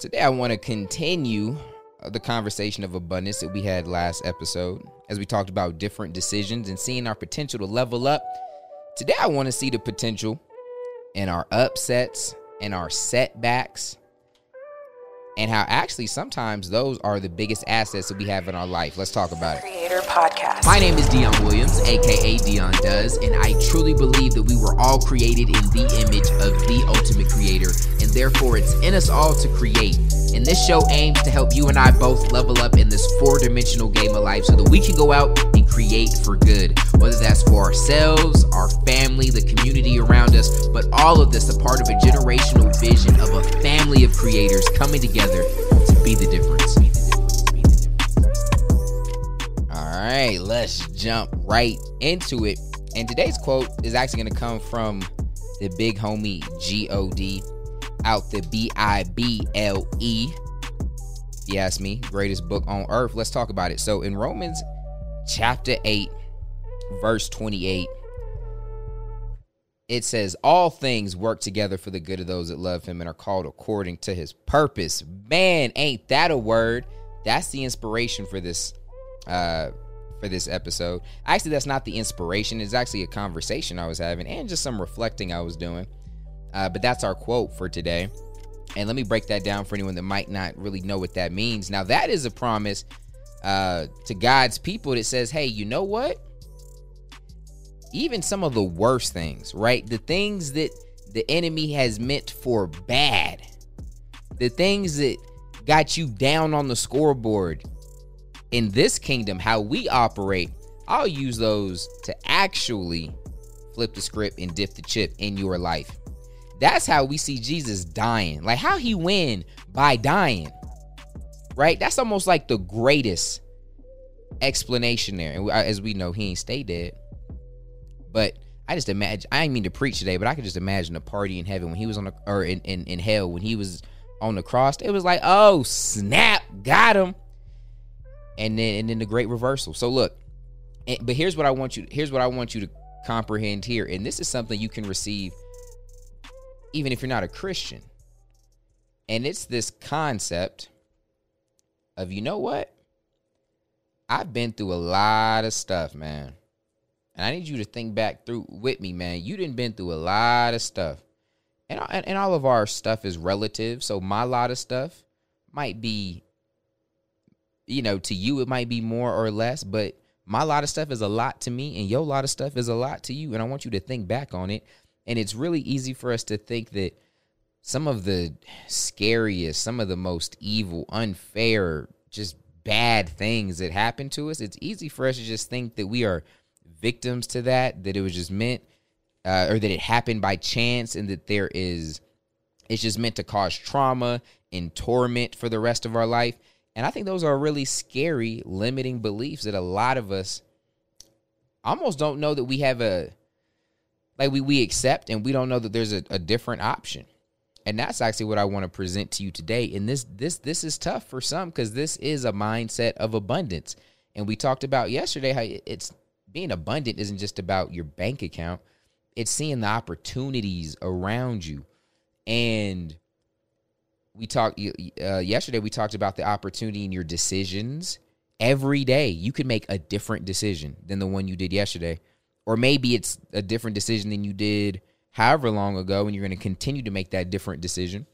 Today, I want to continue uh, the conversation of abundance that we had last episode as we talked about different decisions and seeing our potential to level up. Today, I want to see the potential in our upsets and our setbacks and how actually sometimes those are the biggest assets that we have in our life. Let's talk about it. Creator Podcast. My name is Dion Williams, aka Dion Does, and I truly believe that we were all created in the image of the ultimate creator, and therefore it's in us all to create. And this show aims to help you and I both level up in this four dimensional game of life so that we can go out and create for good, whether that's for ourselves, our family, the community around us, but all of this a part of a generational vision of a family of creators coming together to be the difference. All right, let's jump right into it. And today's quote is actually going to come from the big homie G-O-D out the B-I-B-L-E. If you ask me, greatest book on earth. Let's talk about it. So in Romans chapter 8, verse 28, it says, All things work together for the good of those that love him and are called according to his purpose. Man, ain't that a word? That's the inspiration for this uh for this episode. Actually, that's not the inspiration. It's actually a conversation I was having and just some reflecting I was doing. Uh, but that's our quote for today. And let me break that down for anyone that might not really know what that means. Now, that is a promise uh, to God's people that says, hey, you know what? Even some of the worst things, right? The things that the enemy has meant for bad, the things that got you down on the scoreboard in this kingdom, how we operate, I'll use those to actually flip the script and dip the chip in your life. That's how we see Jesus dying. Like how he win by dying. Right? That's almost like the greatest explanation there. And as we know, he ain't stay dead. But I just imagine I didn't mean to preach today, but I could just imagine a party in heaven when he was on the or in, in, in hell when he was on the cross. It was like, oh snap, got him. And then and then the great reversal. So look, but here's what I want you here's what I want you to comprehend here. And this is something you can receive even if you're not a Christian. And it's this concept of, you know what? I've been through a lot of stuff, man. And I need you to think back through with me, man. You didn't been through a lot of stuff. And, and, and all of our stuff is relative. So my lot of stuff might be, you know, to you, it might be more or less, but my lot of stuff is a lot to me, and your lot of stuff is a lot to you. And I want you to think back on it and it's really easy for us to think that some of the scariest, some of the most evil, unfair, just bad things that happen to us, it's easy for us to just think that we are victims to that, that it was just meant, uh, or that it happened by chance, and that there is, it's just meant to cause trauma and torment for the rest of our life. And I think those are really scary, limiting beliefs that a lot of us almost don't know that we have a like we we accept and we don't know that there's a, a different option and that's actually what i want to present to you today. And this this this is tough for some because this is a mindset of abundance. And we talked about yesterday how it's being abundant isn't just about your bank account. It's seeing the opportunities around you. And we talked uh, yesterday we talked about the opportunity in your decisions every day. You can make a different decision than the one you did yesterday. Or maybe it's a different decision than you did however long ago and you're going to continue to make that different decision.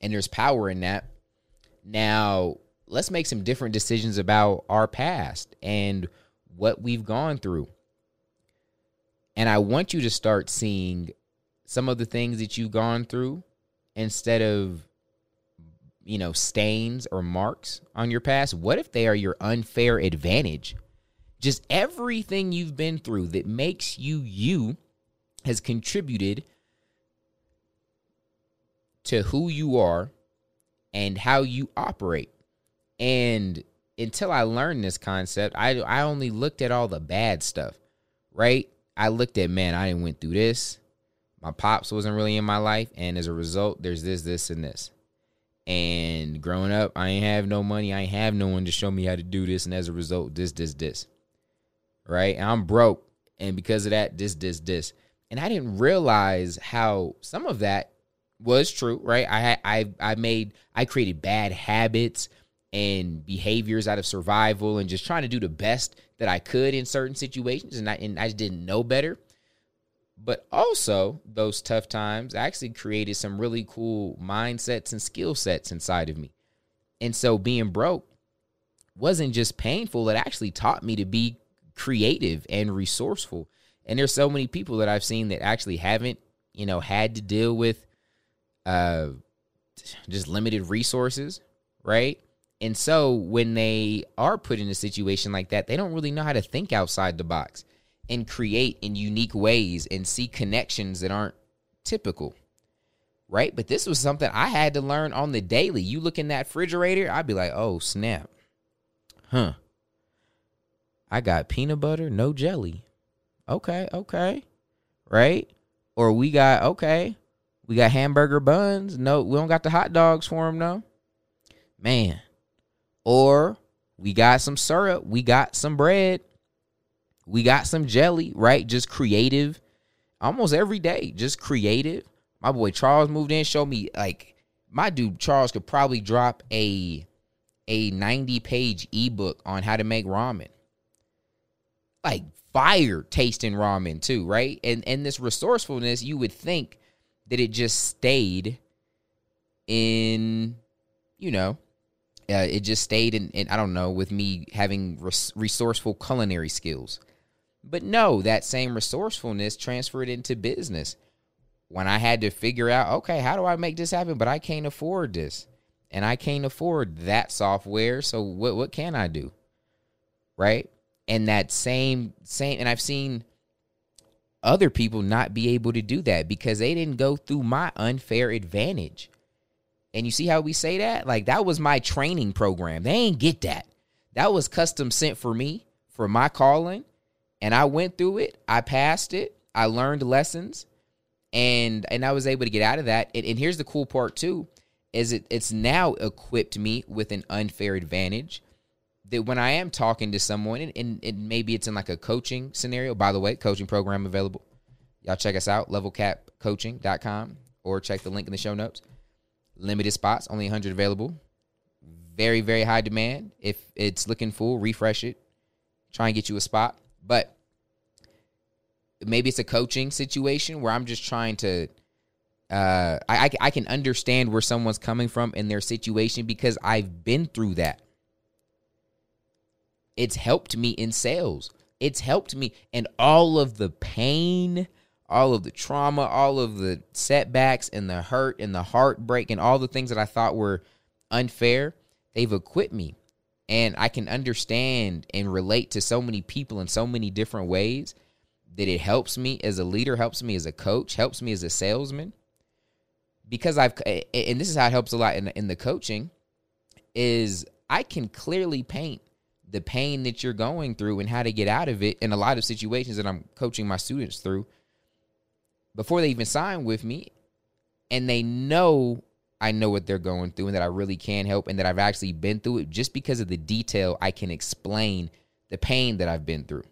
And there's power in that. Now let's make some different decisions about our past and what we've gone through. And i want you to start seeing some of the things that you've gone through instead of you know stains or marks on your past. What if they are your unfair advantage? Just everything you've been through that makes you you has contributed to who you are and how you operate. And until I learned this concept, I I only looked at all the bad stuff, right? I looked at man, I didn't went through this. My pops wasn't really in my life, and as a result, there's this, this, and this. And growing up, I ain't have no money. I ain't have no one to show me how to do this, and as a result, this, this, this right? And I'm broke. And because of that, this, this, this. And I didn't realize how some of that was true, right? I I I made I created bad habits and behaviors out of survival and just trying to do the best that I could in certain situations and I and I just didn't know better. But also, those tough times actually created some really cool mindsets and skill sets inside of me. And so being broke wasn't just painful, it actually taught me to be creative and resourceful. And there's so many people that I've seen that actually haven't, you know, had to deal with uh just limited resources, right? And so when they are put in a situation like that, they don't really know how to think outside the box and create in unique ways and see connections that aren't typical. Right? But this was something I had to learn on the daily. You look in that refrigerator, I'd be like, oh, snap. Huh. I got peanut butter, no jelly. Okay, okay. Right? Or we got, okay, we got hamburger buns. No, we don't got the hot dogs for them, though. Man. Or we got some syrup, we got some bread. We got some jelly, right? Just creative. Almost every day, just creative. My boy Charles moved in, showed me like my dude Charles could probably drop a a 90 page ebook on how to make ramen. Like fire tasting ramen too, right? And and this resourcefulness, you would think that it just stayed in, you know, uh, it just stayed in, in, I don't know, with me having res- resourceful culinary skills. But no, that same resourcefulness transferred into business. When I had to figure out, okay, how do I make this happen? But I can't afford this. And I can't afford that software. So what what can I do? Right? And that same same and I've seen other people not be able to do that because they didn't go through my unfair advantage. And you see how we say that? Like that was my training program. They ain't get that. That was custom sent for me for my calling and I went through it. I passed it. I learned lessons, and and I was able to get out of that. And, and here's the cool part too, is it it's now equipped me with an unfair advantage that when I am talking to someone, and, and, and maybe it's in like a coaching scenario. By the way, coaching program available. Y'all check us out, levelcapcoaching.com, or check the link in the show notes. Limited spots, only 100 available. Very, very high demand. If it's looking full, refresh it. Try and get you a spot. But maybe it's a coaching situation where I'm just trying to. Uh, I, I can understand where someone's coming from in their situation because I've been through that. It's helped me in sales. It's helped me and all of the pain, all of the trauma, all of the setbacks and the hurt and the heartbreak and all the things that I thought were unfair. They've equipped me and I can understand and relate to so many people in so many different ways that it helps me as a leader, helps me as a coach, helps me as a salesman. Because I've, and this is how it helps a lot in, in the coaching, is I can clearly paint the pain that you're going through and how to get out of it in a lot of situations that I'm coaching my students through before they even sign with me. And they know I know what they're going through and that I really can help and that I've actually been through it just because of the detail I can explain the pain that I've been through.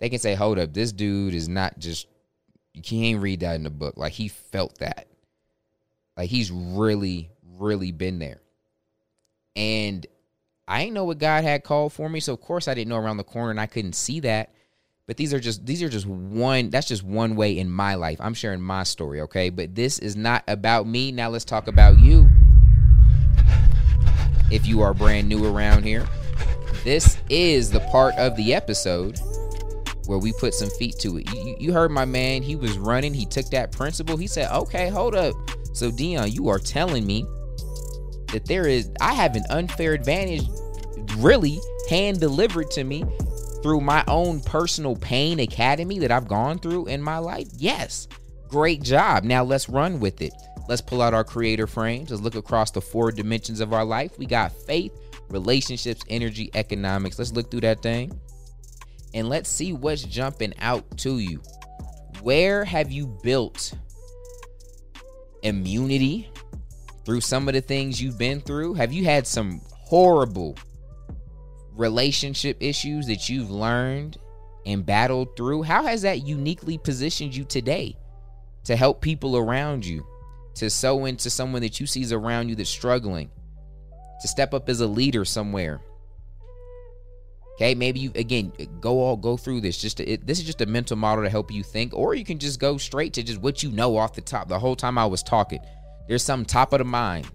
They can say, hold up, this dude is not just, you can't read that in the book. Like he felt that. Like he's really, really been there. And I ain't know what God had called for me. So of course I didn't know around the corner and I couldn't see that. But these are just these are just one that's just one way in my life. I'm sharing my story, okay? But this is not about me. Now let's talk about you. If you are brand new around here, this is the part of the episode where we put some feet to it. You, you heard my man, he was running, he took that principle. He said, "Okay, hold up. So Dion, you are telling me that there is I have an unfair advantage really hand delivered to me through my own personal pain academy that I've gone through in my life? Yes. Great job. Now let's run with it. Let's pull out our creator frames. Let's look across the four dimensions of our life. We got faith, relationships, energy, economics. Let's look through that thing and let's see what's jumping out to you. Where have you built immunity through some of the things you've been through? Have you had some horrible relationship issues that you've learned and battled through, how has that uniquely positioned you today to help people around you to sow into someone that you see is around you that's struggling, to step up as a leader somewhere. Okay, maybe you again go all go through this. Just to, it, this is just a mental model to help you think, or you can just go straight to just what you know off the top. The whole time I was talking, there's some top of the mind.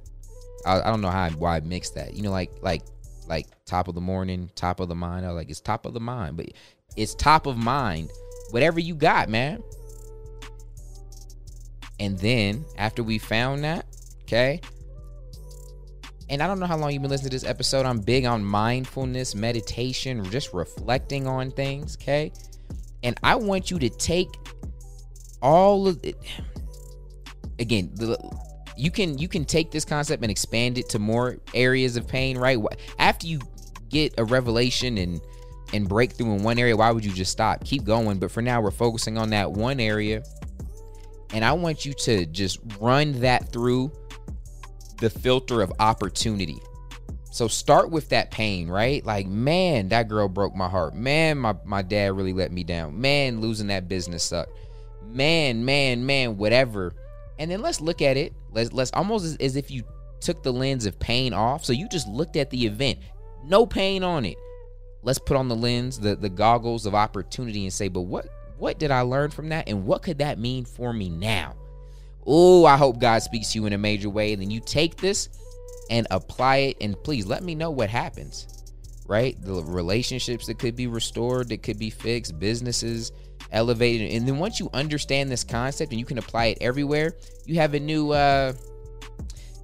I, I don't know how why I mixed that. You know, like like like top of the morning, top of the mind. I like it's top of the mind, but it's top of mind. Whatever you got, man. And then after we found that, okay, and I don't know how long you've been listening to this episode. I'm big on mindfulness, meditation, just reflecting on things, okay? And I want you to take all of it. Again, the, you can you can take this concept and expand it to more areas of pain, right? After you get a revelation and and breakthrough in one area, why would you just stop? Keep going. But for now, we're focusing on that one area. And I want you to just run that through the filter of opportunity. So start with that pain, right? Like, man, that girl broke my heart. Man, my, my dad really let me down. Man, losing that business sucked. Man, man, man, whatever. And then let's look at it. Let's let's almost as, as if you took the lens of pain off. So you just looked at the event. No pain on it. Let's put on the lens, the, the goggles of opportunity and say, but what what did I learn from that? And what could that mean for me now? Oh, I hope God speaks to you in a major way. And then you take this and apply it. And please let me know what happens, right? The relationships that could be restored, that could be fixed, businesses elevated. And then once you understand this concept and you can apply it everywhere, you have a new, uh,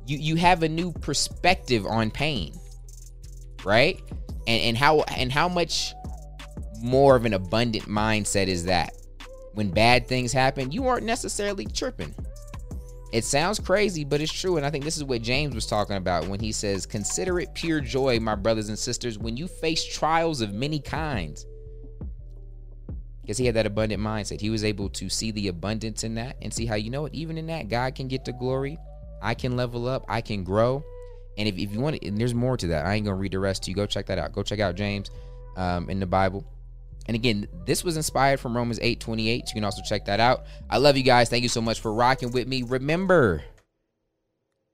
you, you have a new perspective on pain, right? And, and how and how much more of an abundant mindset is that when bad things happen, you aren't necessarily tripping. It sounds crazy, but it's true. And I think this is what James was talking about when he says, Consider it pure joy, my brothers and sisters, when you face trials of many kinds. Because he had that abundant mindset. He was able to see the abundance in that and see how, you know what, even in that, God can get the glory. I can level up. I can grow. And if, if you want to, and there's more to that. I ain't going to read the rest to you. Go check that out. Go check out James um, in the Bible. And again, this was inspired from Romans 8 28. You can also check that out. I love you guys. Thank you so much for rocking with me. Remember,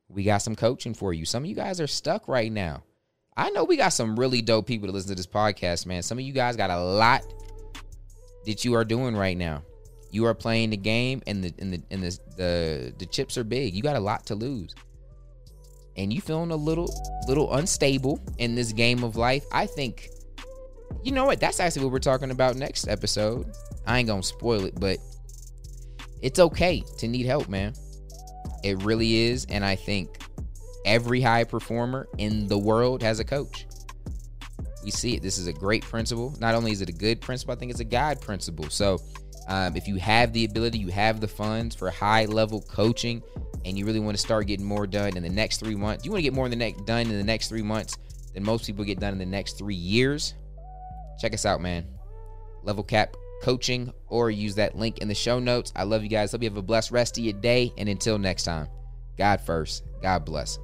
we got some coaching for you. Some of you guys are stuck right now. I know we got some really dope people to listen to this podcast, man. Some of you guys got a lot that you are doing right now. You are playing the game and the and the and the the, the chips are big. You got a lot to lose. And you feeling a little little unstable in this game of life. I think you know what? That's actually what we're talking about next episode. I ain't gonna spoil it, but it's okay to need help, man. It really is. And I think every high performer in the world has a coach. We see it. This is a great principle. Not only is it a good principle, I think it's a guide principle. So, um, if you have the ability, you have the funds for high level coaching, and you really want to start getting more done in the next three months, you want to get more in the next done in the next three months than most people get done in the next three years. Check us out, man. Level Cap Coaching, or use that link in the show notes. I love you guys. Hope you have a blessed rest of your day. And until next time, God first. God bless.